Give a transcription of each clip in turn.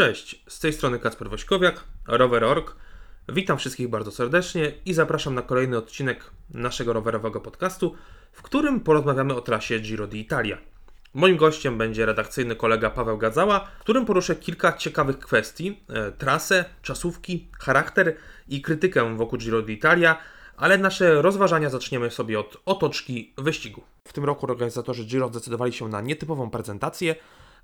Cześć, z tej strony Kacper Wośkowiak, Rower.org. Witam wszystkich bardzo serdecznie i zapraszam na kolejny odcinek naszego rowerowego podcastu, w którym porozmawiamy o trasie Giro d'Italia. Moim gościem będzie redakcyjny kolega Paweł Gadzała, którym poruszę kilka ciekawych kwestii: e, trasę, czasówki, charakter i krytykę wokół Giro d'Italia, ale nasze rozważania zaczniemy sobie od otoczki wyścigu. W tym roku organizatorzy Giro zdecydowali się na nietypową prezentację.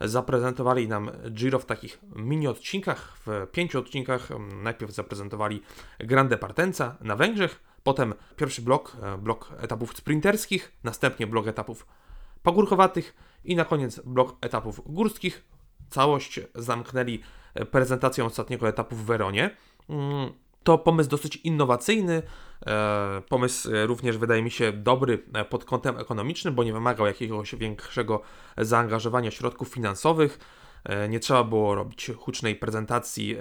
Zaprezentowali nam Giro w takich mini odcinkach, w pięciu odcinkach. Najpierw zaprezentowali Grande Partenza na Węgrzech, potem pierwszy blok, e, blok etapów sprinterskich, następnie blok etapów pagórkowatych i na koniec blok etapów górskich. Całość zamknęli prezentacją ostatniego etapu w Weronie. To pomysł dosyć innowacyjny, e, pomysł również wydaje mi się dobry e, pod kątem ekonomicznym, bo nie wymagał jakiegoś większego zaangażowania środków finansowych. E, nie trzeba było robić hucznej prezentacji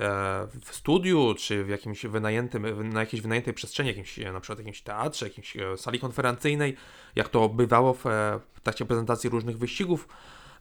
w studiu, czy w jakimś wynajętym, na jakiejś wynajętej przestrzeni, jakimś, na przykład jakimś teatrze, jakiejś sali konferencyjnej, jak to bywało w trakcie prezentacji różnych wyścigów.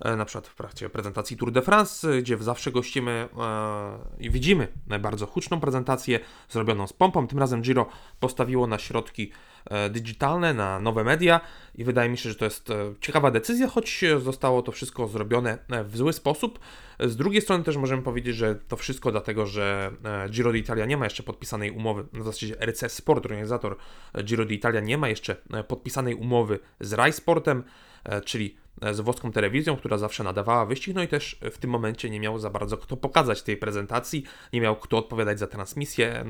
E, na przykład w trakcie prezentacji Tour de France, gdzie zawsze gościmy e, i widzimy bardzo huczną prezentację zrobioną z pompą. Tym razem Giro postawiło na środki e, digitalne, na nowe media i wydaje mi się, że to jest ciekawa decyzja, choć zostało to wszystko zrobione w zły sposób. Z drugiej strony też możemy powiedzieć, że to wszystko dlatego, że Giro d'Italia nie ma jeszcze podpisanej umowy, w zasadzie RC Sport, organizator Giro d'Italia nie ma jeszcze podpisanej umowy z Rai Sportem, czyli z włoską telewizją, która zawsze nadawała wyścig, no i też w tym momencie nie miał za bardzo kto pokazać tej prezentacji, nie miał kto odpowiadać za transmisję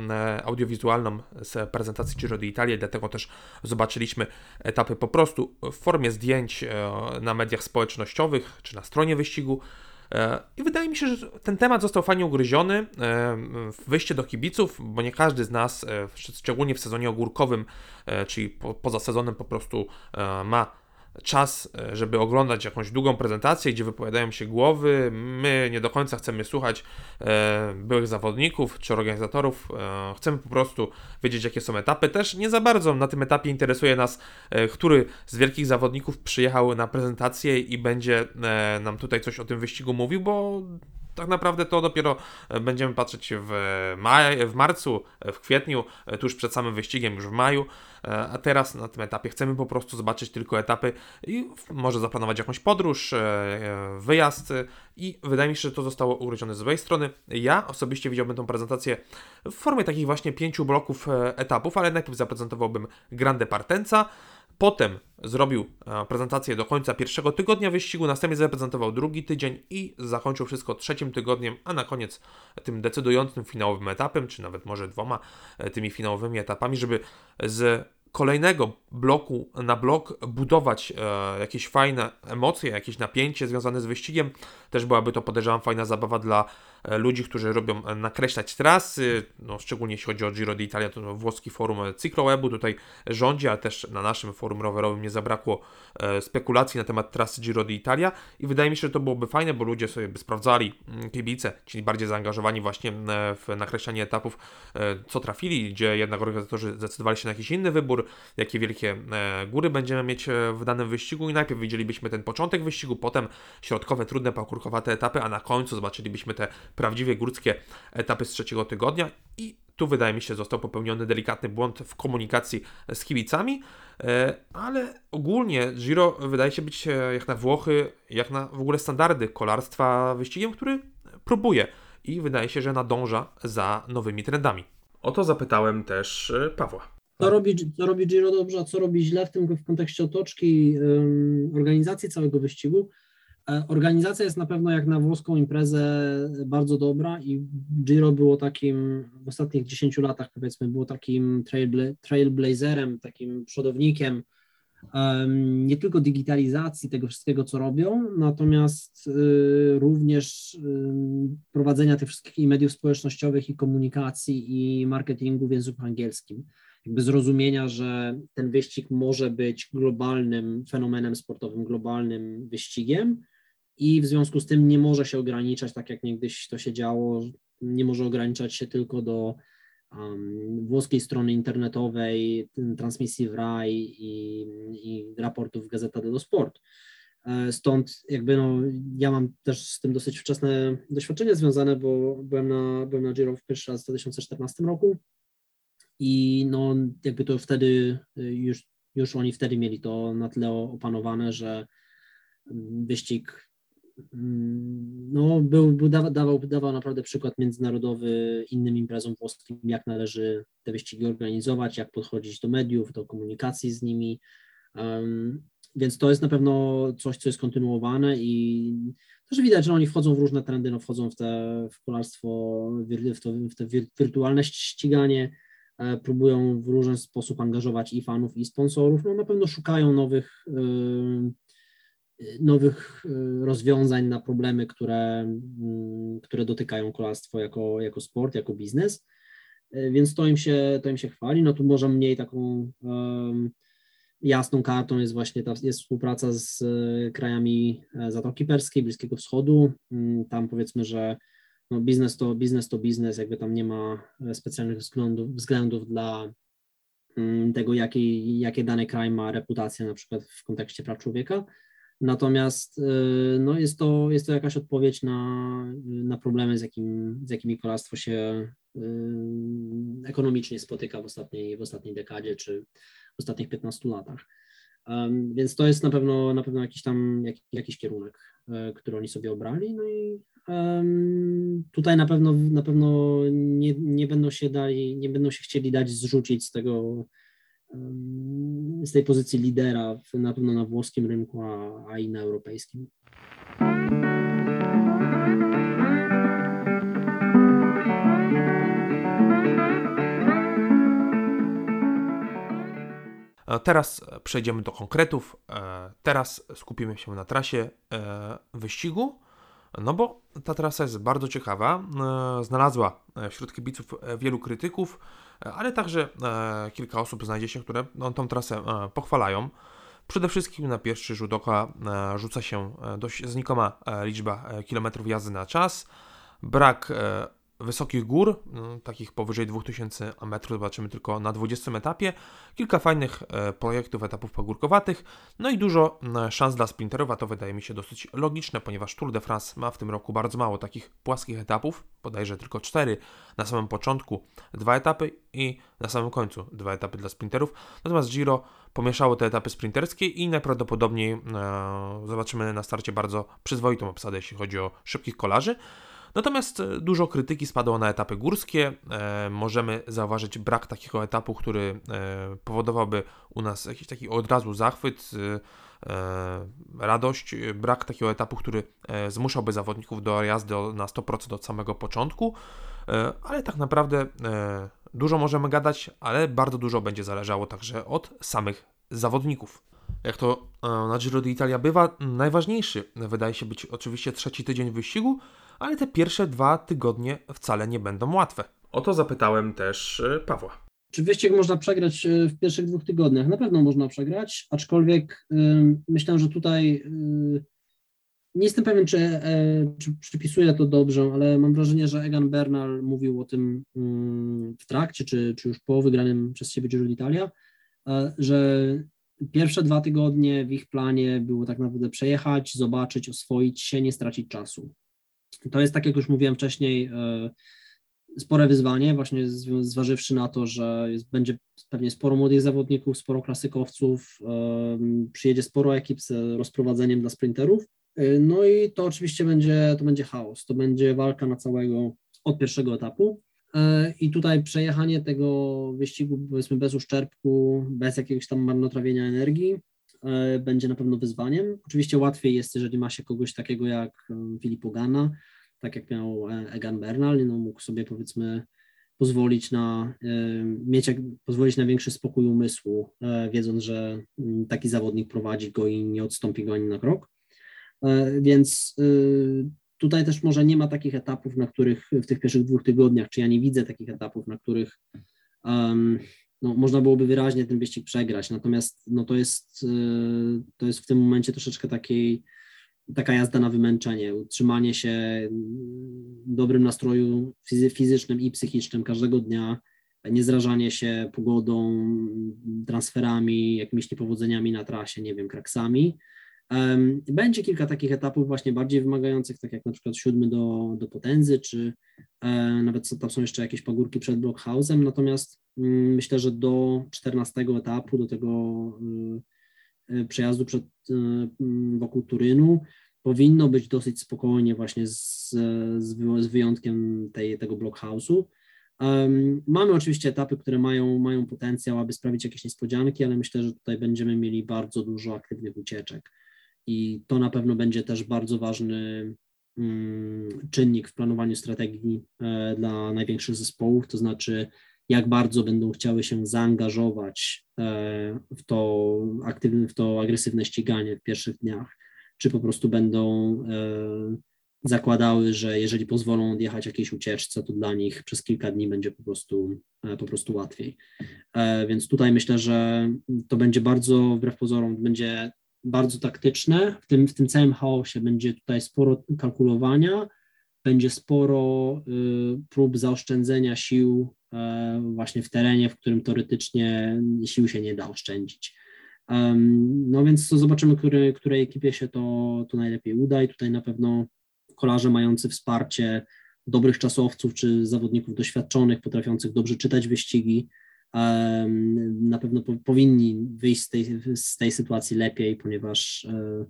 audiowizualną z prezentacji Giro d'Italia, dlatego też zobaczyliśmy etapy po prostu w formie zdjęć e, na mediach społecznościowych czy na stronie wyścigu. E, I wydaje mi się, że ten temat został fajnie ugryziony. E, wyjście do kibiców, bo nie każdy z nas, szczególnie w sezonie ogórkowym, czyli po, poza sezonem, po prostu ma czas, e, żeby oglądać jakąś długą prezentację, gdzie wypowiadają się głowy. My nie do końca chcemy słuchać e, byłych zawodników czy organizatorów. E, chcemy po prostu wiedzieć, jakie są etapy. Też nie za bardzo na tym etapie interesuje nas, który z wielkich zawodników przyjechał na prezentację i będzie nam tutaj coś o tym wyścigu mówił, bo tak naprawdę to dopiero e, będziemy patrzeć w, maj, w marcu, e, w kwietniu, e, tuż przed samym wyścigiem, już w maju. A teraz na tym etapie chcemy po prostu zobaczyć tylko etapy i może zaplanować jakąś podróż, wyjazd. I wydaje mi się, że to zostało ugryzione z złej strony. Ja osobiście widziałbym tą prezentację w formie takich właśnie pięciu bloków etapów, ale najpierw zaprezentowałbym Grande Partenza. Potem zrobił e, prezentację do końca pierwszego tygodnia wyścigu, następnie zaprezentował drugi tydzień i zakończył wszystko trzecim tygodniem, a na koniec tym decydującym finałowym etapem, czy nawet może dwoma e, tymi finałowymi etapami, żeby z kolejnego bloku na blok budować e, jakieś fajne emocje, jakieś napięcie związane z wyścigiem. Też byłaby to, podejrzewam, fajna zabawa dla ludzi, którzy robią e, nakreślać trasy, no, szczególnie jeśli chodzi o Giro d'Italia, to włoski forum Ciclowebu tutaj rządzi, a też na naszym forum rowerowym nie zabrakło e, spekulacji na temat trasy Giro d'Italia i wydaje mi się, że to byłoby fajne, bo ludzie sobie by sprawdzali, mm, kibice, czyli bardziej zaangażowani właśnie w nakreślanie etapów, e, co trafili, gdzie jednak organizatorzy zdecydowali się na jakiś inny wybór, jakie wielkie e, góry będziemy mieć e, w danym wyścigu i najpierw widzielibyśmy ten początek wyścigu, potem środkowe, trudne, pakurkowate etapy, a na końcu zobaczylibyśmy te prawdziwie górskie etapy z trzeciego tygodnia i tu wydaje mi się został popełniony delikatny błąd w komunikacji z kibicami, e, ale ogólnie Giro wydaje się być jak na Włochy, jak na w ogóle standardy kolarstwa wyścigiem, który próbuje i wydaje się, że nadąża za nowymi trendami. O to zapytałem też Pawła. Co robi, co robi Giro dobrze, a co robi źle w tym w kontekście otoczki, organizacji całego wyścigu? E, organizacja jest na pewno jak na włoską imprezę bardzo dobra i Giro było takim w ostatnich 10 latach powiedzmy było takim trailbla, trailblazerem, takim przodownikiem nie tylko digitalizacji tego wszystkiego, co robią, natomiast y, również prowadzenia tych wszystkich mediów społecznościowych i komunikacji i marketingu w języku angielskim. Jakby zrozumienia, że ten wyścig może być globalnym fenomenem sportowym, globalnym wyścigiem i w związku z tym nie może się ograniczać, tak jak niegdyś to się działo, nie może ograniczać się tylko do um, włoskiej strony internetowej, transmisji w RAI i, i raportów Gazeta dello Sport. Stąd jakby no, ja mam też z tym dosyć wczesne doświadczenie związane, bo byłem na, byłem na Giro w pierwszy raz w 2014 roku i no jakby to wtedy już, już oni wtedy mieli to na tyle opanowane, że wyścig mm, no, był, był dawał, dawał naprawdę przykład międzynarodowy innym imprezom włoskim, jak należy te wyścigi organizować, jak podchodzić do mediów, do komunikacji z nimi. Um, więc to jest na pewno coś, co jest kontynuowane i też widać, że oni wchodzą w różne trendy, no wchodzą w, te, w kolarstwo, w, to, w te wirtualne ściganie, e, próbują w różny sposób angażować i fanów, i sponsorów. No na pewno szukają nowych, e, nowych e, rozwiązań na problemy, które, mm, które dotykają kolarstwo jako, jako sport, jako biznes. Więc to im się, to im się chwali. No tu może mniej taką jasną kartą jest właśnie ta jest współpraca z e, krajami e, Zatoki Perskiej, Bliskiego Wschodu. Mm, tam powiedzmy, że no biznes to biznes to biznes, jakby tam nie ma e, specjalnych względów, względów dla mm, tego, jaki, jakie dany kraj ma reputację na przykład w kontekście praw człowieka. Natomiast no jest, to, jest to jakaś odpowiedź na, na problemy, z, jakim, z jakimi kolarstwo się ekonomicznie spotyka w ostatniej, w ostatniej dekadzie, czy w ostatnich 15 latach. Więc to jest na pewno, na pewno jakiś tam jak, jakiś kierunek, e, który oni sobie obrali. No i tutaj na pewno na pewno nie, nie będą się dali, nie będą się chcieli dać zrzucić z tego z tej pozycji lidera na pewno na włoskim rynku, a, a i na europejskim. E, teraz przejdziemy do konkretów. E, teraz skupimy się na trasie e, wyścigu, no bo ta trasa jest bardzo ciekawa. Znalazła wśród kibiców wielu krytyków, ale także kilka osób znajdzie się, które no, tą trasę pochwalają. Przede wszystkim na pierwszy rzut oka rzuca się dość znikoma liczba kilometrów jazdy na czas, brak wysokich gór, no, takich powyżej 2000 metrów, zobaczymy tylko na 20 etapie, kilka fajnych e, projektów, etapów pagórkowatych, no i dużo szans dla sprinterów, a to wydaje mi się dosyć logiczne, ponieważ Tour de France ma w tym roku bardzo mało takich płaskich etapów, bodajże tylko 4 na samym początku, dwa etapy i na samym końcu dwa etapy dla sprinterów, natomiast Giro pomieszało te etapy sprinterskie i najprawdopodobniej e, zobaczymy na starcie bardzo przyzwoitą obsadę, jeśli chodzi o szybkich kolarzy. Natomiast e, dużo krytyki spadło na etapy górskie. E, możemy zauważyć brak takiego etapu, który e, powodowałby u nas jakiś taki od razu zachwyt, radość. Brak takiego etapu, który zmuszałby zawodników do jazdy na 100% od samego początku. Ale tak naprawdę dużo możemy gadać, ale bardzo dużo będzie zależało także od samych zawodników. Jak to na Giro d'Italia bywa, najważniejszy wydaje się być oczywiście trzeci tydzień wyścigu, ale te pierwsze dwa tygodnie wcale nie będą łatwe. O to zapytałem też e, Pawła. Czy wyścig można przegrać e, w pierwszych dwóch tygodniach? Na pewno można przegrać, aczkolwiek yy, myślę, że tutaj nie jestem pewien, czy, czy przypisuję to dobrze, ale mam wrażenie, że Egan Bernal mówił o tym mm, w trakcie, czy, czy już po wygranym przez siebie Giro d'Italia, że pierwsze dwa tygodnie w ich planie było tak naprawdę przejechać, zobaczyć, oswoić się, nie stracić czasu. To jest, tak jak już mówiłem wcześniej, e, spore wyzwanie, właśnie zważywszy na to, że jest, będzie pewnie sporo młodych zawodników, sporo klasykowców, e, przyjedzie sporo ekip z rozprowadzeniem dla sprinterów. E, no i to oczywiście będzie, to będzie chaos, to będzie walka na całego od pierwszego etapu. I tutaj przejechanie tego wyścigu, powiedzmy, bez uszczerbku, bez jakiegoś tam marnotrawienia energii, będzie na pewno wyzwaniem. Oczywiście łatwiej jest, jeżeli ma się kogoś takiego jak Filip Ogana, tak jak miał e, Egan Bernal, no mógł sobie powiedzmy pozwolić na, e, mieć, pozwolić na większy spokój umysłu, e, wiedząc, że mm, taki zawodnik prowadzi go i nie odstąpi go ani na krok. Więc tutaj też może nie ma takich etapów, na których w tych pierwszych dwóch tygodniach, czy ja nie widzę takich etapów, na których no, można byłoby wyraźnie ten wyścig przegrać. Natomiast no, to, jest, to jest w tym momencie troszeczkę takiej taka jazda na wymęczenie, utrzymanie się w dobrym nastroju fizycznym i psychicznym każdego dnia, nie zrażanie się pogodą, transferami, jakimiś niepowodzeniami na trasie, nie wiem, kraksami, Będzie kilka takich etapów właśnie bardziej wymagających, tak jak na przykład siódmy do, do potędzy, czy e, nawet tam są jeszcze jakieś pagórki przed blockhouse'em, natomiast mm, myślę, że do 14 etapu, do tego e, e, przejazdu przed, mm, wokół Turynu, powinno być dosyć spokojnie właśnie z, z wyjątkiem tej, tego blockhouse'u. Um, mamy oczywiście etapy, które mają, mają potencjał, aby sprawić jakieś niespodzianki, ale myślę, że tutaj będziemy mieli bardzo dużo aktywnych ucieczek i to na pewno będzie też bardzo ważny um, czynnik w planowaniu strategii e, dla największych zespołów, to znaczy jak bardzo będą chciały się zaangażować e, w to aktywne, w to agresywne ściganie w pierwszych dniach, czy po prostu będą e, zakładały, że jeżeli pozwolą odjechać jakiejś ucieczce, to dla nich przez kilka dni będzie po prostu, po prostu łatwiej. Więc tutaj myślę, że to będzie bardzo, wbrew pozorom, będzie bardzo taktyczne. W tym, w tym całym chaosie będzie tutaj sporo kalkulowania, będzie sporo y, prób zaoszczędzenia sił właśnie w terenie, w którym teoretycznie sił się nie da oszczędzić. No więc to zobaczymy, który, której ekipie się to, to najlepiej uda i tutaj na pewno kolarze mający wsparcie dobrych czasowców czy zawodników doświadczonych, potrafiących dobrze czytać wyścigi, na pewno powinni wyjść z tej, z tej sytuacji lepiej, ponieważ e,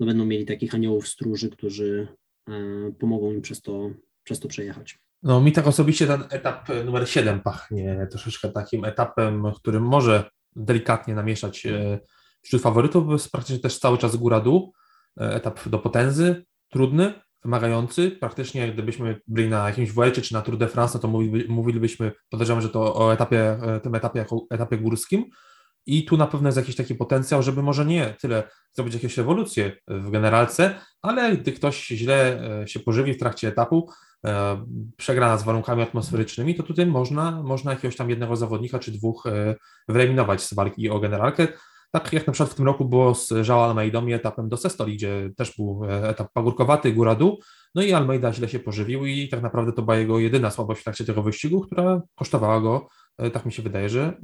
no, będą mieli takich aniołów stróży, którzy e, pomogą im przez to, przez to przejechać. No mi tak osobiście ten etap numer 7 pachnie troszeczkę takim etapem, którym może delikatnie namieszać e, wśród faworytów, bo jest praktycznie też cały czas góra-dół, etap do potędzy, trudny, wymagający. Praktycznie gdybyśmy byli na jakimś Vuelcie czy na Tour de France, no to mówilibyśmy, podejrzewam, że to o etapie, e, tym etapie jako etapie górskim. I tu na pewno jest jakiś taki potencjał, żeby może nie tyle zrobić jakieś rewolucje w generalce, ale gdy ktoś źle e, się pożywi w trakcie etapu, e, przegra z warunkami atmosferycznymi, to tutaj można, można jakiegoś tam jednego zawodnika czy dwóch wyeliminować z walki o generalkę. Tak jak na przykład w tym roku było z Joao Almeidą i etapem do Sestoli, gdzie też był e, etap pagórkowaty, góra-dół, no i Almeida źle się pożywił i tak naprawdę to była jego jedyna słabość w trakcie tego wyścigu, która kosztowała go, e, tak mi się wydaje, że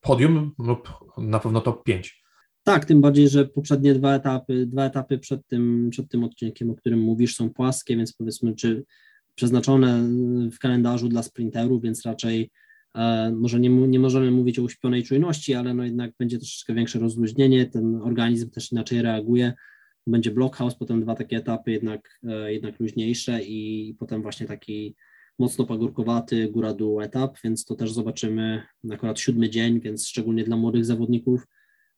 podium lub na pewno top 5. Tak, tym bardziej, że poprzednie dwa etapy, dwa etapy przed tym, przed tym odcinkiem, o którym mówisz, są płaskie, więc powiedzmy, czy przeznaczone w kalendarzu dla sprinterów, więc raczej może nie, nie możemy mówić o uśpionej czujności, ale no jednak będzie troszeczkę większe rozluźnienie, ten organizm też inaczej reaguje. Będzie blockhouse, potem dwa takie etapy jednak, e, jednak luźniejsze i potem właśnie taki mocno pagórkowaty góra-dół etap, więc to też zobaczymy akurat siódmy dzień, więc szczególnie dla młodych zawodników,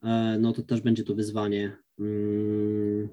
e, no to też będzie to wyzwanie, mm,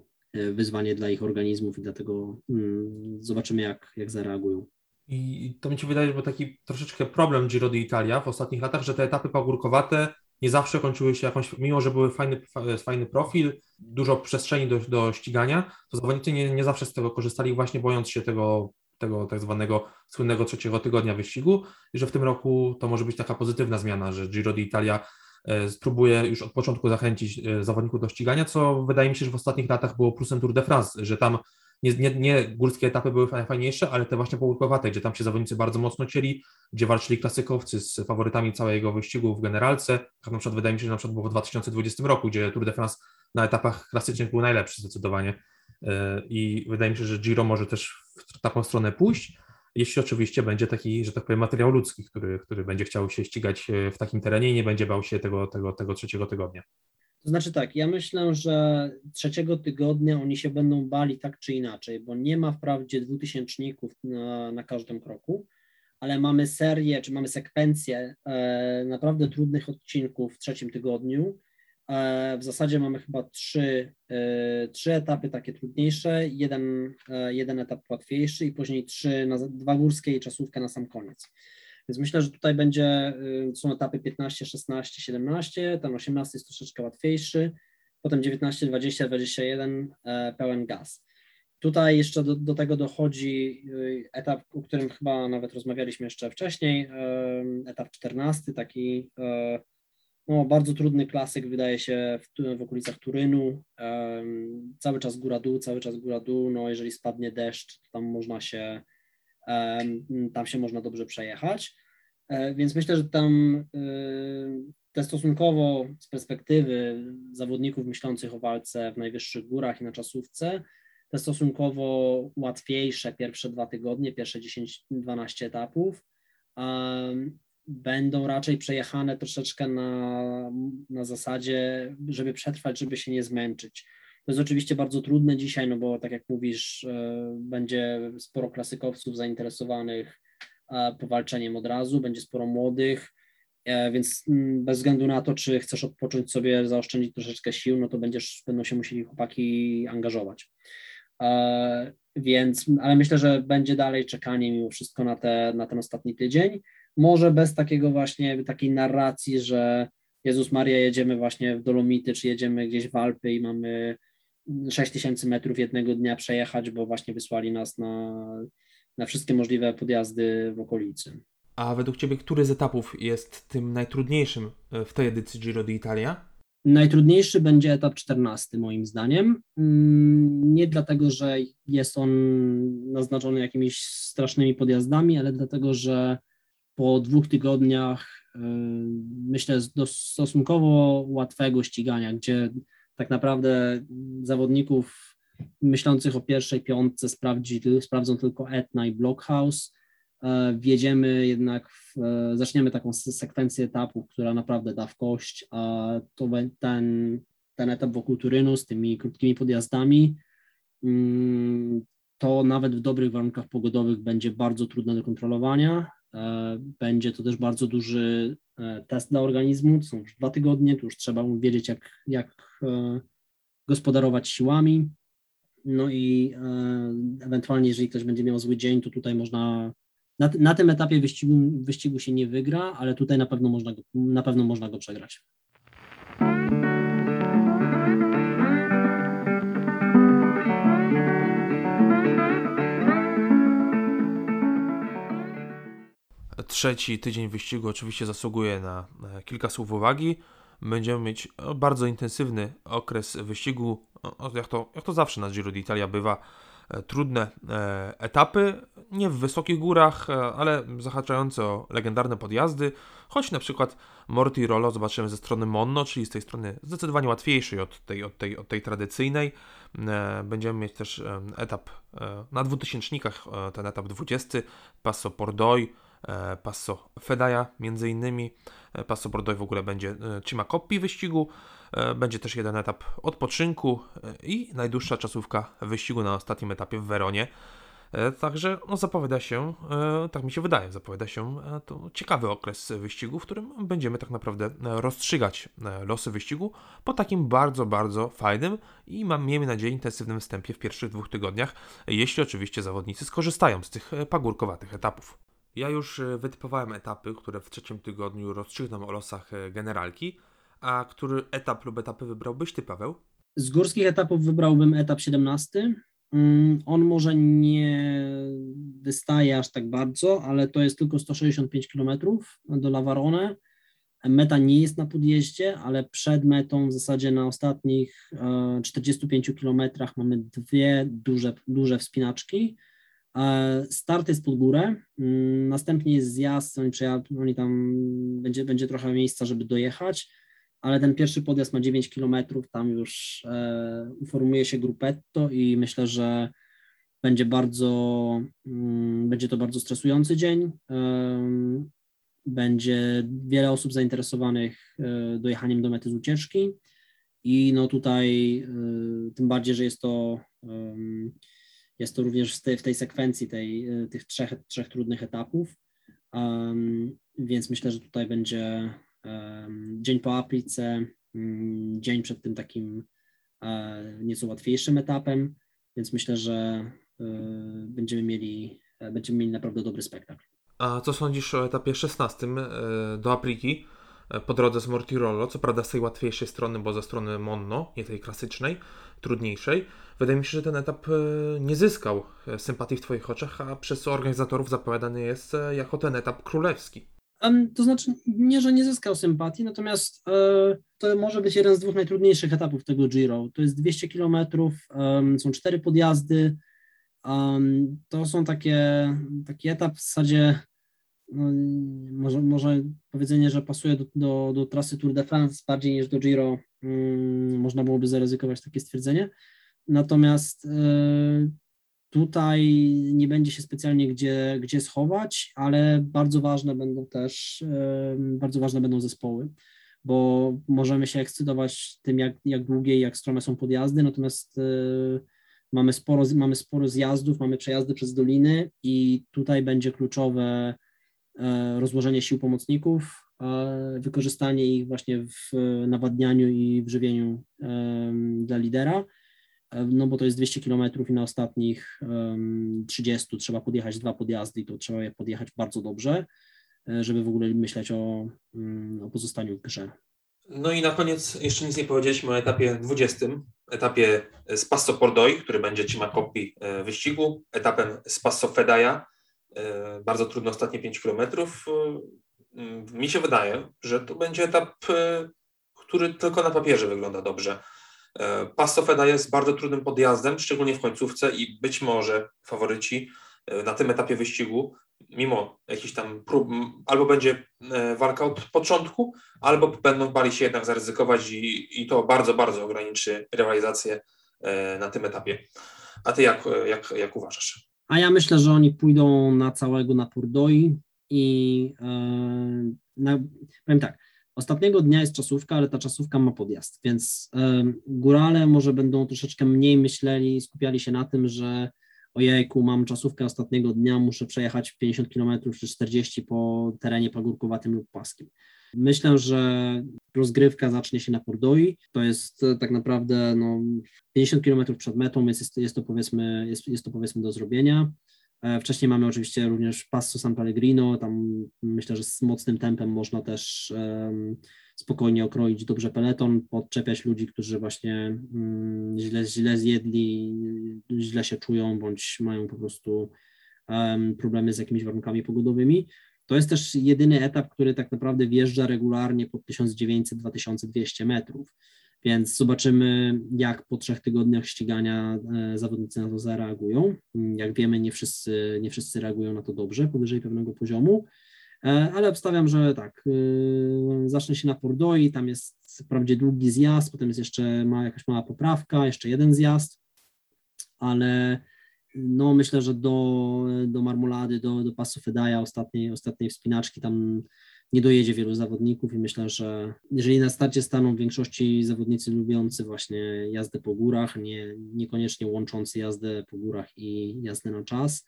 wyzwanie dla ich organizmów i dlatego mm, zobaczymy jak, jak zareagują. I to mi się wydaje, że był taki troszeczkę problem Giro d'Italia w ostatnich latach, że te etapy pagórkowate nie zawsze kończyły się jakąś, mimo że były fajny, fajny profil, dużo przestrzeni do, do ścigania, to zawodnicy nie, nie zawsze z tego korzystali, właśnie bojąc się tego, tego tak zwanego słynnego trzeciego tygodnia wyścigu. I że w tym roku to może być taka pozytywna zmiana, że Giro d'Italia e, spróbuje już od początku zachęcić e, zawodników do ścigania, co wydaje mi się, że w ostatnich latach było plusem Tour de France, że tam nie, nie, nie górskie etapy były najfajniejsze, ale te właśnie połudkowate, gdzie tam się zawodnicy bardzo mocno cieli, gdzie walczyli klasykowcy z faworytami całego wyścigu w generalce. Tak na przykład wydaje mi się, że na przykład było w 2020 roku, gdzie Tour de France na etapach klasycznych był najlepszy zdecydowanie. E, I wydaje mi się, że Giro może też w taką stronę pójść, jeśli oczywiście będzie taki, że tak powiem, materiał ludzki, który, który będzie chciał się ścigać e, w takim terenie i nie będzie bał się tego, tego, tego trzeciego tygodnia. To znaczy tak, ja myślę, że trzeciego tygodnia oni się będą bali tak czy inaczej, bo nie ma wprawdzie dwutysięczników na, na każdym kroku, ale mamy serię, czy mamy sekwencję e, naprawdę trudnych odcinków w trzecim tygodniu. E, w zasadzie mamy chyba trzy, e, trzy etapy takie trudniejsze, jeden, e, jeden etap łatwiejszy i później trzy, na, dwa górskie i czasówkę na sam koniec. Więc myślę, że tutaj będzie, y, są etapy 15, 16, 17, ten 18 jest troszeczkę łatwiejszy, potem 19, 20, 21 pełen gaz. Tutaj jeszcze do, do, tego dochodzi y, etap, o którym chyba nawet rozmawialiśmy jeszcze wcześniej, etap 14, taki e, no, bardzo trudny klasyk, wydaje się, w, w okolicach Turynu. Cały czas góra-dół, cały czas góra-dół. No, jeżeli spadnie deszcz, tam można się, tam się można dobrze przejechać. Więc myślę, że tam te stosunkowo z perspektywy zawodników myślących o walce w najwyższych górach i na czasówce, te stosunkowo łatwiejsze pierwsze dwa tygodnie, pierwsze 10-12 etapów będą raczej przejechane troszeczkę na, na zasadzie, żeby przetrwać, żeby się nie zmęczyć. To jest oczywiście bardzo trudne dzisiaj, no bo tak jak mówisz, e, będzie sporo klasykowców zainteresowanych e, powalczeniem od razu, będzie sporo młodych, e, więc mm, bez względu na to, czy chcesz odpocząć sobie, zaoszczędzić troszeczkę sił, no to będziesz, będą się musieli chłopaki angażować. Więc, ale myślę, że będzie dalej czekanie mimo wszystko na, te, na ten ostatni tydzień. Może bez takiego właśnie, takiej narracji, że Jezus Maria, jedziemy właśnie w Dolomity, czy jedziemy gdzieś w Alpy i mamy 6000 metrów jednego dnia przejechać, bo właśnie wysłali nas na, na wszystkie możliwe podjazdy w okolicy. A według Ciebie, który z etapów jest tym najtrudniejszym e, w tej edycji Giro d'Italia? Najtrudniejszy będzie etap 14, moim zdaniem. Mm, nie dlatego, że jest on naznaczony jakimiś strasznymi podjazdami, ale dlatego, że po dwóch tygodniach e, myślę do stosunkowo łatwego ścigania, gdzie tak naprawdę zawodników myślących o pierwszej piątce sprawdzi, sprawdzą tylko Etna i Blockhouse. E, wjedziemy jednak, w, e, zaczniemy taką sekwencję etapów, która naprawdę da w kość, a to ten, ten etap wokół Turynu z tymi krótkimi podjazdami, mm, to nawet w dobrych warunkach pogodowych będzie bardzo trudne do kontrolowania. E, będzie to też bardzo duży test dla organizmu, są już dwa tygodnie, tu już trzeba wiedzieć, jak, jak gospodarować siłami. No i ewentualnie, jeżeli ktoś będzie miał zły dzień, to tutaj można na, na tym etapie wyścigu, wyścigu się nie wygra, ale tutaj na pewno można go, na pewno można go przegrać. Trzeci tydzień wyścigu oczywiście zasługuje na kilka słów uwagi. Będziemy mieć bardzo intensywny okres wyścigu, jak to, jak to zawsze na Giro d'Italia bywa E, trudne e, etapy, nie w wysokich górach, e, ale zahaczające o legendarne podjazdy, choć na przykład Morty Rollo zobaczymy ze strony Monno, czyli z tej strony zdecydowanie łatwiejszej od tej, od tej, od tej tradycyjnej. Będziemy mieć też etap na dwutysięcznikach, ten etap 20, Passo Pordoi, Passo Fedaja między innymi. Passo Pordoi w ogóle będzie Cima Coppi wyścigu, będzie też jeden etap odpoczynku e, i najdłuższa czasówka wyścigu na ostatnim etapie w Weronie. E, także no, zapowiada się, tak mi się wydaje, zapowiada się to ciekawy okres wyścigu, w którym będziemy tak naprawdę rozstrzygać losy wyścigu po takim bardzo, bardzo fajnym i mam, miejmy nadzieję, intensywnym wstępie w pierwszych dwóch tygodniach, jeśli oczywiście zawodnicy skorzystają z tych pagórkowatych etapów. Ja już wytypowałem etapy, które w trzecim tygodniu rozstrzygną o losach generalki. A który etap lub etapy wybrałbyś ty, Paweł? Z górskich etapów wybrałbym etap 17. Mm, on może nie wystaje aż tak bardzo, ale to jest tylko 165 km do Lavarone. Meta nie jest na podjeździe, ale przed metą w zasadzie na ostatnich 45 e, km mamy dwie duże, duże wspinaczki. E, start jest pod górę, mm, następnie jest zjazd, oni, oni tam będzie, będzie trochę miejsca, żeby dojechać ale ten pierwszy podjazd ma 9 km, tam już e, się grupetto i myślę, że będzie bardzo, mm, będzie to bardzo stresujący dzień. Będzie wiele osób zainteresowanych e, dojechaniem do mety z ucieczki i no tutaj e, tym bardziej, że jest to jest to również w tej, w tej sekwencji tej, e, tych trzech, trzech trudnych etapów, więc myślę, że tutaj będzie dzień po aplice, mm, dzień przed tym takim e, nieco łatwiejszym etapem, więc myślę, że e, będziemy mieli, e, będziemy mieli naprawdę dobry spektakl. A co sądzisz o etapie 16 do apliki po drodze z Mortirolo? Co prawda z tej łatwiejszej strony, bo ze strony Monno, nie tej klasycznej, trudniejszej. Wydaje mi się, że ten etap nie zyskał sympatii w Twoich oczach, a przez organizatorów zapowiadany jest jako ten etap królewski. To znaczy, nie, że nie zyskał sympatii, natomiast e, to może być jeden z dwóch najtrudniejszych etapów tego Giro. To jest 200 km, są cztery podjazdy. To są takie, taki etap w zasadzie no, może, może powiedzenie, że pasuje do, do, do trasy Tour de France bardziej niż do Giro, mm, można byłoby zaryzykować takie stwierdzenie. Natomiast y, tutaj nie będzie się specjalnie gdzie, gdzie schować, ale bardzo ważne będą też, bardzo ważne będą zespoły, bo możemy się ekscytować tym, jak, jak długie i jak strome są podjazdy, natomiast y, mamy sporo, mamy sporo zjazdów, mamy przejazdy przez doliny i tutaj będzie kluczowe E, rozłożenie sił pomocników, wykorzystanie ich właśnie w nawadnianiu i w żywieniu dla lidera, e, no bo to jest 200 km i na ostatnich 30 trzeba podjechać dwa podjazdy i to trzeba je podjechać bardzo dobrze, e, żeby w ogóle myśleć o, mm, o pozostaniu w grze. No i na koniec jeszcze nic nie powiedzieliśmy o etapie 20, etapie z Passo Pordoi, który będzie Cima Coppi wyścigu, etapem z Passo Fedaja, E, bardzo trudno ostatnie 5 kilometrów. E, mi się wydaje, że to będzie etap, e, który tylko na papierze wygląda dobrze. Passo Feda jest bardzo trudnym podjazdem, szczególnie w końcówce i być może faworyci na tym etapie wyścigu, mimo jakichś tam prób, albo będzie walka od początku, albo będą bali się jednak zaryzykować i, i to bardzo, bardzo ograniczy rywalizację na tym etapie. A ty jak, jak, jak uważasz? A ja myślę, że oni pójdą na całego na Purdoi i e, na, powiem tak, ostatniego dnia jest czasówka, ale ta czasówka ma podjazd, więc górale może będą troszeczkę mniej myśleli, skupiali się na tym, że ojejku, mam czasówkę ostatniego dnia, muszę przejechać 50 km czy 40 po terenie pagórkowatym lub płaskim. Myślę, że rozgrywka zacznie się na Pordoi. To jest e, tak naprawdę no, 50 km przed metą, więc jest, jest, to powiedzmy, jest, jest to powiedzmy do zrobienia. E, wcześniej mamy oczywiście również Passo San Pellegrino, tam myślę, że z mocnym tempem można też spokojnie okroić dobrze peleton, podczepiać ludzi, którzy właśnie um, źle, źle zjedli, źle się czują, bądź mają po prostu problemy z jakimiś warunkami pogodowymi. To jest też jedyny etap, który tak naprawdę wjeżdża regularnie pod 1900-2200 metrów. Więc zobaczymy, jak po trzech tygodniach ścigania e, zawodnicy na to zareagują. Jak wiemy, nie wszyscy, nie wszyscy reagują na to dobrze, powyżej pewnego poziomu, e, ale obstawiam, że tak, e, zacznie się na Pordoi, tam jest wprawdzie długi zjazd, potem jest jeszcze ma jakaś mała poprawka, jeszcze jeden zjazd, ale no myślę, że do, do Marmolady, do, do Pasu Fedaja, ostatniej, ostatniej wspinaczki, tam nie dojedzie wielu zawodników i myślę, że jeżeli na starcie staną w większości zawodnicy lubiący właśnie jazdę po górach, nie, niekoniecznie łączący jazdę po górach i jazdę na czas,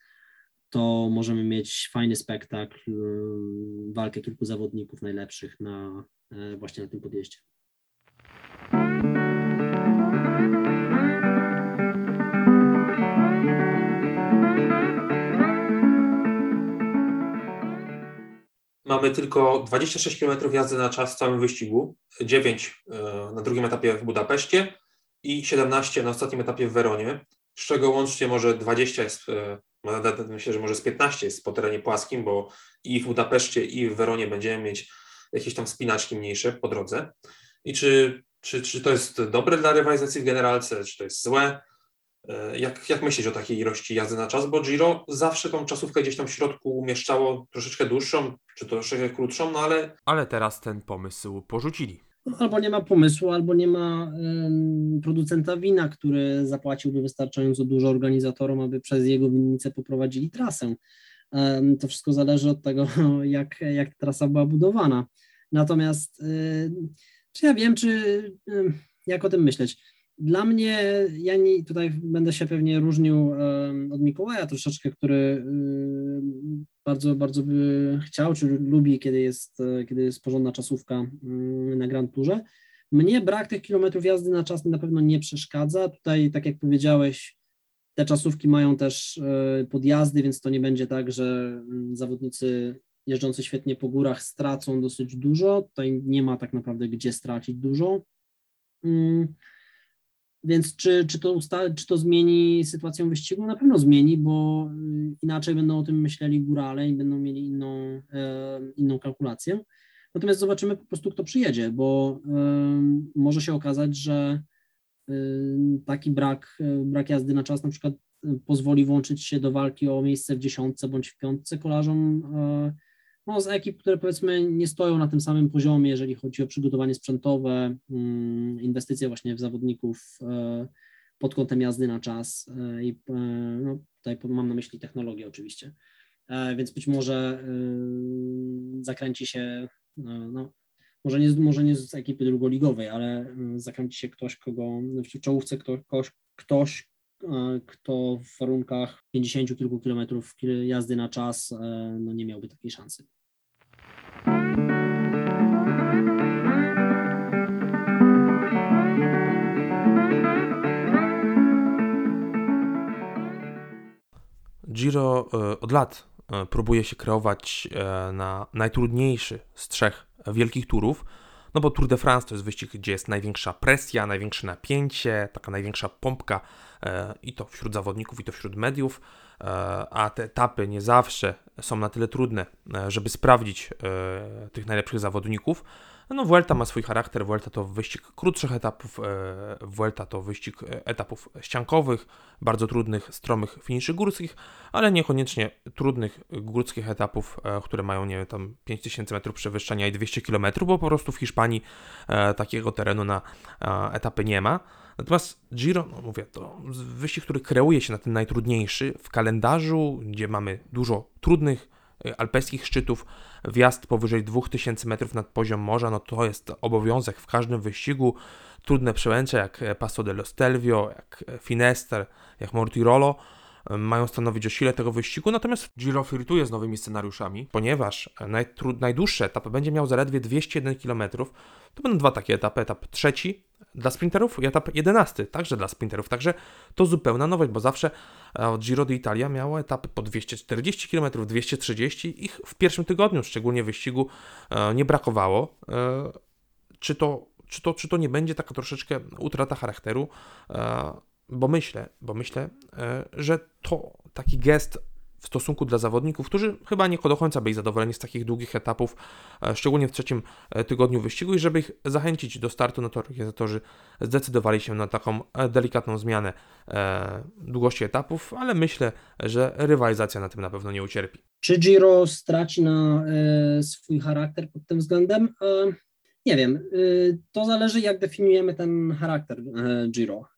to możemy mieć fajny spektakl, walkę kilku zawodników najlepszych na e, właśnie na tym podjeździe. Mamy tylko 26 km jazdy na czas w całym wyścigu, 9 e, na drugim etapie w Budapeszcie i 17 na ostatnim etapie w Weronie, z czego łącznie może 20 jest, e, myślę, że może z 15 jest po terenie płaskim, bo i w Budapeszcie i w Weronie będziemy mieć jakieś tam spinaczki mniejsze po drodze. I czy, czy, czy to jest dobre dla rywalizacji w generalce, czy to jest złe? E, jak, jak myślisz o takiej ilości jazdy na czas? Bo Giro zawsze tą czasówkę gdzieś tam w środku umieszczało troszeczkę dłuższą, czy troszeczkę krótszą, no ale... Ale teraz ten pomysł porzucili. No, albo nie ma pomysłu, albo nie ma um, producenta wina, który zapłaciłby wystarczająco dużo organizatorom, aby przez jego winnicę poprowadzili trasę. Um, to wszystko zależy od tego, jak, jak trasa była budowana. Natomiast y, czy ja wiem, czy jak o tym myśleć? Dla mnie, ja nie, tutaj będę się pewnie różnił od Mikołaja troszeczkę, który bardzo, bardzo by chciał, czy lubi, kiedy jest, kiedy jest porządna czasówka na Grand Tourze. Mnie brak tych kilometrów jazdy na czas na pewno nie przeszkadza. Tutaj, tak jak powiedziałeś, te czasówki mają też e, podjazdy, więc to nie będzie tak, że zawodnicy jeżdżący świetnie po górach stracą dosyć dużo. Tutaj nie ma tak naprawdę gdzie stracić dużo. Więc czy, czy, to usta- czy to zmieni sytuację wyścigu? Na pewno zmieni, bo y, inaczej będą o tym myśleli górale i będą mieli inną, e, inną kalkulację. Natomiast zobaczymy po prostu, kto przyjedzie, bo e, może się okazać, że e, taki brak, e, brak jazdy na czas na przykład e, pozwoli włączyć się do walki o miejsce w dziesiątce bądź w piątce kolarzom no, z ekip, które powiedzmy nie stoją na tym samym poziomie, jeżeli chodzi o przygotowanie sprzętowe, mm, inwestycje właśnie w zawodników e, pod kątem jazdy na czas e, i no, tutaj mam na myśli technologię oczywiście, więc być może zakręci się, no, może nie, może nie z ekipy drugoligowej, ale zakręci się ktoś, kogo w czołówce ktoś, ktoś kto w warunkach 50 kilku kilometrów jazdy na czas e, no nie miałby takiej szansy. Giro e, od lat e, próbuje się kreować na najtrudniejszy z trzech wielkich turów no bo Tour de France to jest wyścig, gdzie jest największa presja, największe napięcie, taka największa pompka e, i to wśród zawodników, i to wśród mediów, e, a te etapy nie zawsze są na tyle trudne, e, żeby sprawdzić e, tych najlepszych zawodników, no, Vuelta ma swój charakter, Vuelta to wyścig krótszych etapów, e, Vuelta to wyścig e, etapów ściankowych, bardzo trudnych, stromych finiszy górskich, ale niekoniecznie trudnych górskich etapów, e, które mają, nie wiem, tam 5000 metrów przewyższenia i 200 km, bo po prostu w Hiszpanii takiego terenu na etapy nie ma. Natomiast Giro, no mówię, to wyścig, który kreuje się na ten najtrudniejszy w kalendarzu, gdzie mamy dużo trudnych alpejskich szczytów, wjazd powyżej 2000 metrów nad poziom morza, no to jest obowiązek w każdym wyścigu. Trudne przełęcze jak Passo dello Stelvio, jak Finester, jak Mortirolo y, mają stanowić o sile tego wyścigu, natomiast Giro flirtuje z nowymi scenariuszami, ponieważ najdłuższy etap będzie miał zaledwie 201 km. To będą dwa takie etapy, etap trzeci dla sprinterów i etap 11 także dla sprinterów. Także to zupełna nowość, bo zawsze od Giro d'Italia miało etapy po 240 km, 230 ich w pierwszym tygodniu, szczególnie wyścigu, e, nie brakowało. E, czy to, czy, to, czy to nie będzie taka troszeczkę utrata charakteru? E, bo myślę, bo myślę, że to taki gest w stosunku dla zawodników, którzy chyba nie do końca byli zadowoleni z takich długich etapów, e, szczególnie w trzecim e, tygodniu wyścigu i żeby ich zachęcić do startu, no to organizatorzy zdecydowali się na taką e, delikatną zmianę długości etapów, ale myślę, że rywalizacja na tym na pewno nie ucierpi. Czy Giro straci na swój charakter pod tym względem? Nie wiem. To zależy, jak definiujemy ten charakter Giro.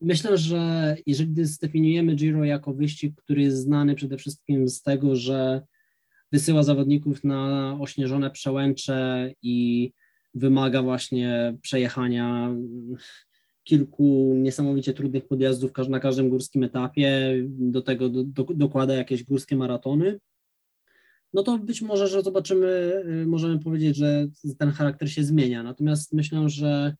Myślę, że jeżeli zdefiniujemy Giro jako wyścig, który jest znany przede wszystkim z tego, że wysyła zawodników na ośnieżone przełęcze i wymaga właśnie przejechania kilku niesamowicie trudnych podjazdów na każdym górskim etapie, do tego do, do, dokłada jakieś górskie maratony, no to być może, że zobaczymy, możemy powiedzieć, że ten charakter się zmienia. Natomiast myślę, że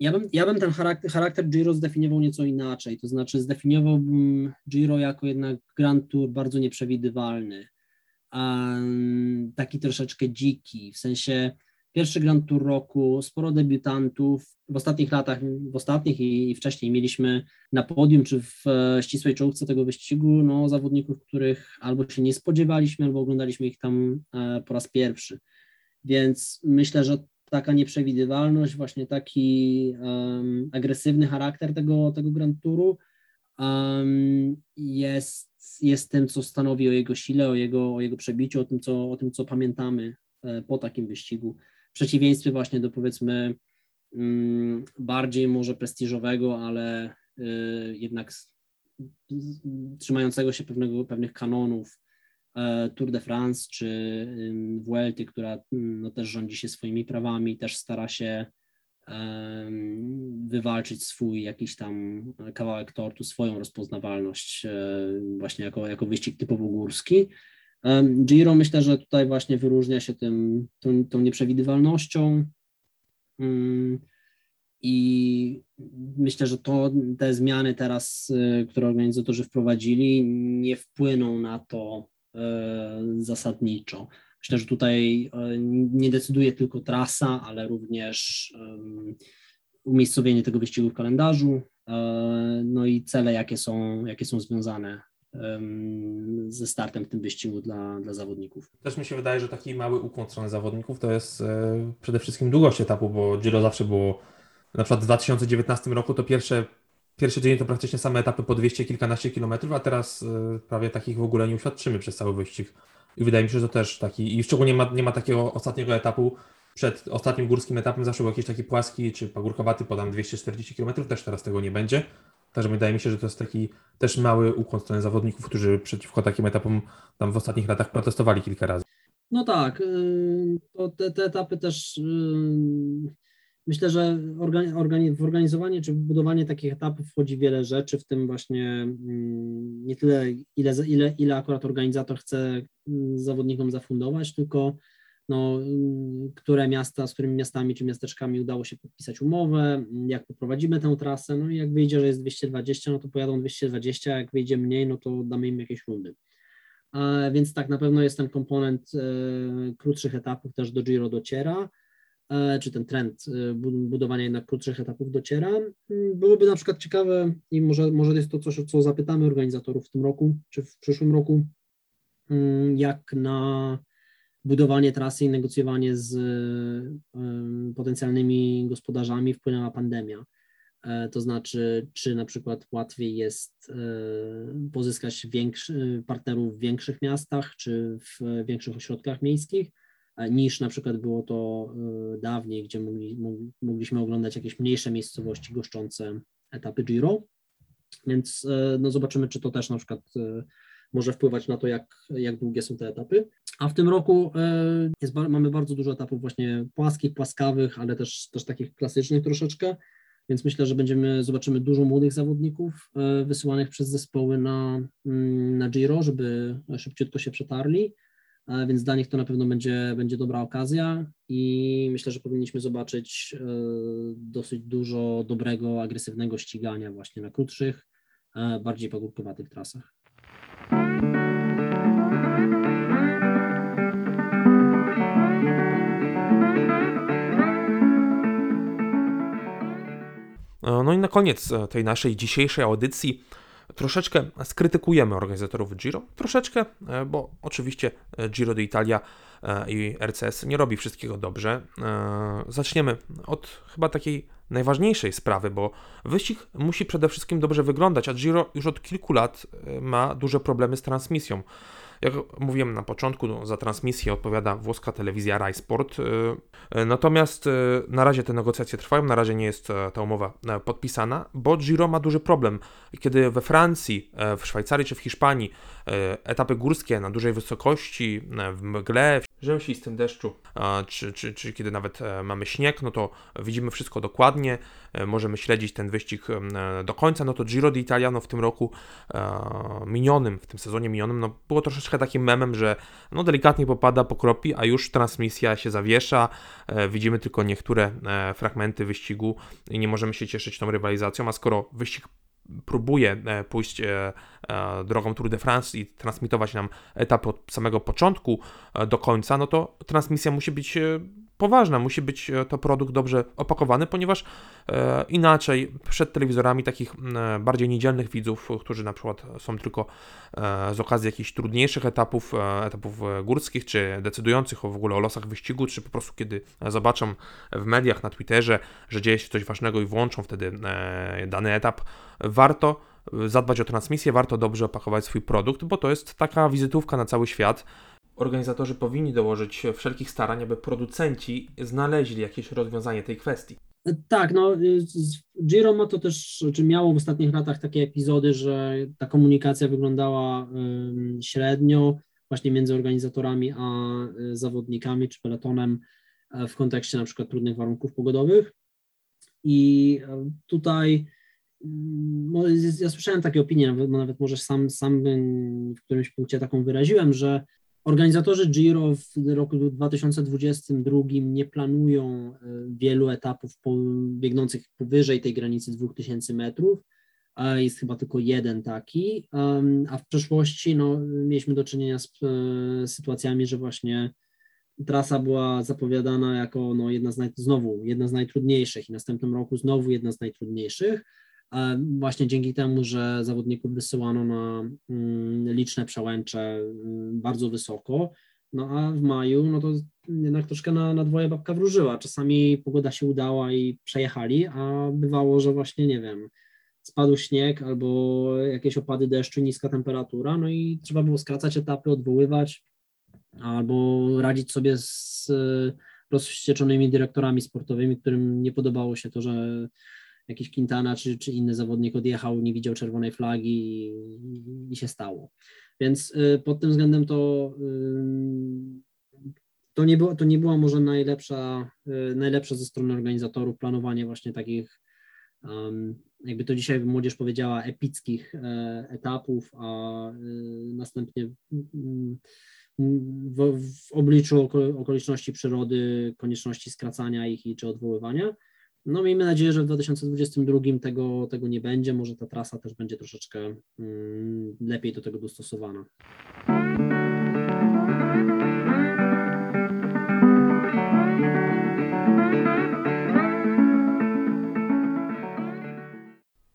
ja bym, ja bym ten charakter, charakter Giro zdefiniował nieco inaczej, to znaczy zdefiniowałbym Giro jako jednak Grand Tour bardzo nieprzewidywalny, um, taki troszeczkę dziki, w sensie pierwszy Grand Tour roku, sporo debiutantów, w ostatnich latach, w ostatnich i, i wcześniej mieliśmy na podium czy w e, ścisłej czołówce tego wyścigu no, zawodników, których albo się nie spodziewaliśmy, albo oglądaliśmy ich tam e, po raz pierwszy. Więc myślę, że taka nieprzewidywalność, właśnie taki um, agresywny charakter tego, tego Grand Touru um, jest, jest tym, co stanowi o jego sile, o jego, o jego przebiciu, o tym, co, o tym, co pamiętamy e, po takim wyścigu. W przeciwieństwie właśnie do powiedzmy um, bardziej może prestiżowego, ale y, jednak trzymającego się pewnego, pewnych kanonów Tour de France czy Vuelty, która no, też rządzi się swoimi prawami, też stara się wywalczyć swój jakiś tam kawałek tortu, swoją rozpoznawalność e, właśnie jako, jako wyścig typowo górski. Giro myślę, że tutaj właśnie wyróżnia się tym, tą, tą nieprzewidywalnością mm, i myślę, że to, te zmiany teraz, e, które organizatorzy wprowadzili, nie wpłyną na to, E, zasadniczo. Myślę, że tutaj e, nie decyduje tylko trasa, ale również umiejscowienie tego wyścigu w kalendarzu, e, no i cele, jakie są, jakie są związane ze startem w tym wyścigu dla, dla zawodników. Też mi się wydaje, że taki mały ukłon strony zawodników to jest przede wszystkim długość etapu, bo Giro zawsze było, na przykład w 2019 roku to pierwsze Pierwszy dzień to praktycznie same etapy po 200 kilkanaście kilometrów, a teraz y, prawie takich w ogóle nie uświadczymy przez cały wyścig. i wydaje mi się, że to też taki, i szczególnie nie ma, nie ma takiego ostatniego etapu, przed ostatnim górskim etapem zawsze był jakiś taki płaski czy pagórkowaty, podam 240 km, też teraz tego nie będzie. Także wydaje mi się, że to jest taki też mały ukłon strony zawodników, którzy przeciwko takim etapom tam w ostatnich latach protestowali kilka razy. No tak, y, to te, te etapy też y, myślę, że w organizowanie czy w budowanie takich etapów wchodzi wiele rzeczy, w tym właśnie mm, nie tyle ile, ile, ile akurat organizator chce mm, zawodnikom zafundować, tylko no, mm, które miasta, z którymi miastami czy miasteczkami udało się podpisać umowę, jak poprowadzimy tę trasę, no i jak wyjdzie, że jest 220, no to pojadą 220, jak wyjdzie mniej, no to damy im jakieś rundy. Więc tak, na pewno jest ten komponent e, krótszych etapów też do Giro dociera, czy ten trend e, budowania jednak krótszych etapów dociera. Mm, byłoby na przykład ciekawe i może, może jest to coś, co zapytamy organizatorów w tym roku, czy w przyszłym roku, mm, jak na budowanie trasy i negocjowanie z potencjalnymi gospodarzami wpłynęła pandemia. E, to znaczy, czy na przykład łatwiej jest e, pozyskać większy, partnerów w większych miastach czy w większych ośrodkach miejskich, e, niż na przykład było to dawniej, gdzie mogli, mogliśmy oglądać jakieś mniejsze miejscowości goszczące etapy Giro. Więc no zobaczymy, czy to też na przykład może wpływać na to, jak, jak długie są te etapy. A w tym roku jest, mamy bardzo dużo etapów właśnie płaskich, płaskawych, ale też, też takich klasycznych troszeczkę. Więc myślę, że będziemy, zobaczymy dużo młodych zawodników e, wysyłanych przez zespoły na, mm, na Giro, żeby szybciutko się przetarli, e, więc dla nich to na pewno będzie, będzie dobra okazja i myślę, że powinniśmy zobaczyć e, dosyć dużo dobrego, agresywnego ścigania właśnie na krótszych, bardziej pagórkowatych trasach. E, no i na koniec e, tej naszej dzisiejszej audycji troszeczkę skrytykujemy organizatorów Giro, troszeczkę, e, bo oczywiście Giro d'Italia i RCS nie robi wszystkiego dobrze. Zaczniemy od chyba takiej najważniejszej sprawy, bo wyścig musi przede wszystkim dobrze wyglądać, a Giro już od kilku lat ma duże problemy z transmisją. Jak mówiłem na początku, no, za transmisję odpowiada włoska telewizja Rai Sport. Y, y, natomiast y, na razie te negocjacje trwają, na razie nie jest ta umowa podpisana, bo Giro ma duży problem. Kiedy we Francji, w Szwajcarii czy w Hiszpanii etapy górskie na dużej wysokości, w mgle, w rzęsistym deszczu, czy, czy, czy kiedy nawet mamy śnieg, no to widzimy wszystko dokładnie, możemy śledzić ten wyścig do końca, no to Giro d'Italia no w tym roku minionym, w tym sezonie minionym, no było troszeczkę takim memem, że no delikatnie popada, pokropi, a już transmisja się zawiesza, e, widzimy tylko niektóre e, fragmenty wyścigu i nie możemy się cieszyć tą rywalizacją, a skoro wyścig próbuje e, pójść e, e, drogą Tour de France i transmitować nam etap od samego początku do końca, no to transmisja musi być poważna, musi być e, to produkt dobrze opakowany, ponieważ e, inaczej przed telewizorami takich e, bardziej niedzielnych widzów, którzy na przykład są tylko e, z okazji jakichś trudniejszych etapów, e, etapów e, górskich, czy decydujących o w ogóle o losach wyścigu, czy po prostu kiedy zobaczą w mediach, na Twitterze, że dzieje się coś ważnego i włączą wtedy dany etap, warto zadbać o transmisję, warto dobrze opakować swój produkt, bo to jest taka wizytówka na cały świat organizatorzy powinni dołożyć wszelkich starań, aby producenci znaleźli jakieś rozwiązanie tej kwestii. Tak, no Giro ma to też, czy miało w ostatnich latach takie epizody, że ta komunikacja wyglądała średnio właśnie między organizatorami a y, zawodnikami czy peletonem e, w kontekście na przykład trudnych warunków pogodowych. I e, tutaj no, ja słyszałem takie opinie, nawet, nawet może sam, sam w którymś punkcie taką wyraziłem, że Organizatorzy Giro w roku 2022 nie planują e, wielu etapów biegnących powyżej tej granicy 2000 metrów. Jest chyba tylko jeden taki, a w przeszłości no, mieliśmy do czynienia z e, sytuacjami, że właśnie trasa była zapowiadana jako no, jedna z naj, znowu jedna z najtrudniejszych i następnym roku znowu jedna z najtrudniejszych właśnie dzięki temu, że zawodników wysyłano na mm, liczne przełęcze mm, bardzo wysoko, no a w maju, no to jednak troszkę na, na dwoje babka wróżyła. Czasami pogoda się udała i przejechali, a bywało, że właśnie, nie wiem, spadł śnieg albo jakieś opady deszczu, niska temperatura, no i trzeba było skracać etapy, odwoływać. albo radzić sobie z rozwścieczonymi dyrektorami sportowymi, którym nie podobało się to, że jakiś Quintana czy, czy inny zawodnik odjechał, nie widział czerwonej flagi i, i się stało. Więc y, pod tym względem to, y, to, nie, było, to nie była może najlepsza, y, najlepsza ze strony organizatorów planowanie właśnie takich, jakby to dzisiaj młodzież powiedziała, epickich e, etapów, a następnie w, w obliczu okoliczności przyrody, konieczności skracania ich i czy odwoływania. No miejmy nadzieję, że w 2022 tego, tego nie będzie, może ta trasa też będzie troszeczkę mm, lepiej do tego dostosowana.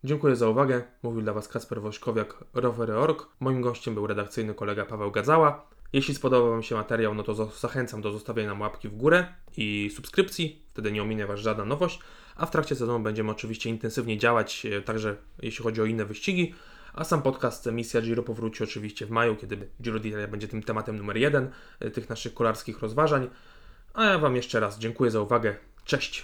Dziękuję za uwagę. Mówił dla Was Kasper Wośkowiak, Rowery.org. Moim gościem był redakcyjny kolega Paweł Gadzała. Jeśli spodobał Wam się materiał, no to zachęcam do zostawienia nam łapki w górę i subskrypcji, wtedy nie ominie Was żadna nowość, a w trakcie sezonu będziemy oczywiście intensywnie działać, e, także jeśli chodzi o inne wyścigi, a sam podcast Misja Giro powróci oczywiście w maju, kiedy Giro d'Italia będzie tym tematem numer jeden e, tych naszych kolarskich rozważań. A ja Wam jeszcze raz dziękuję za uwagę. Cześć!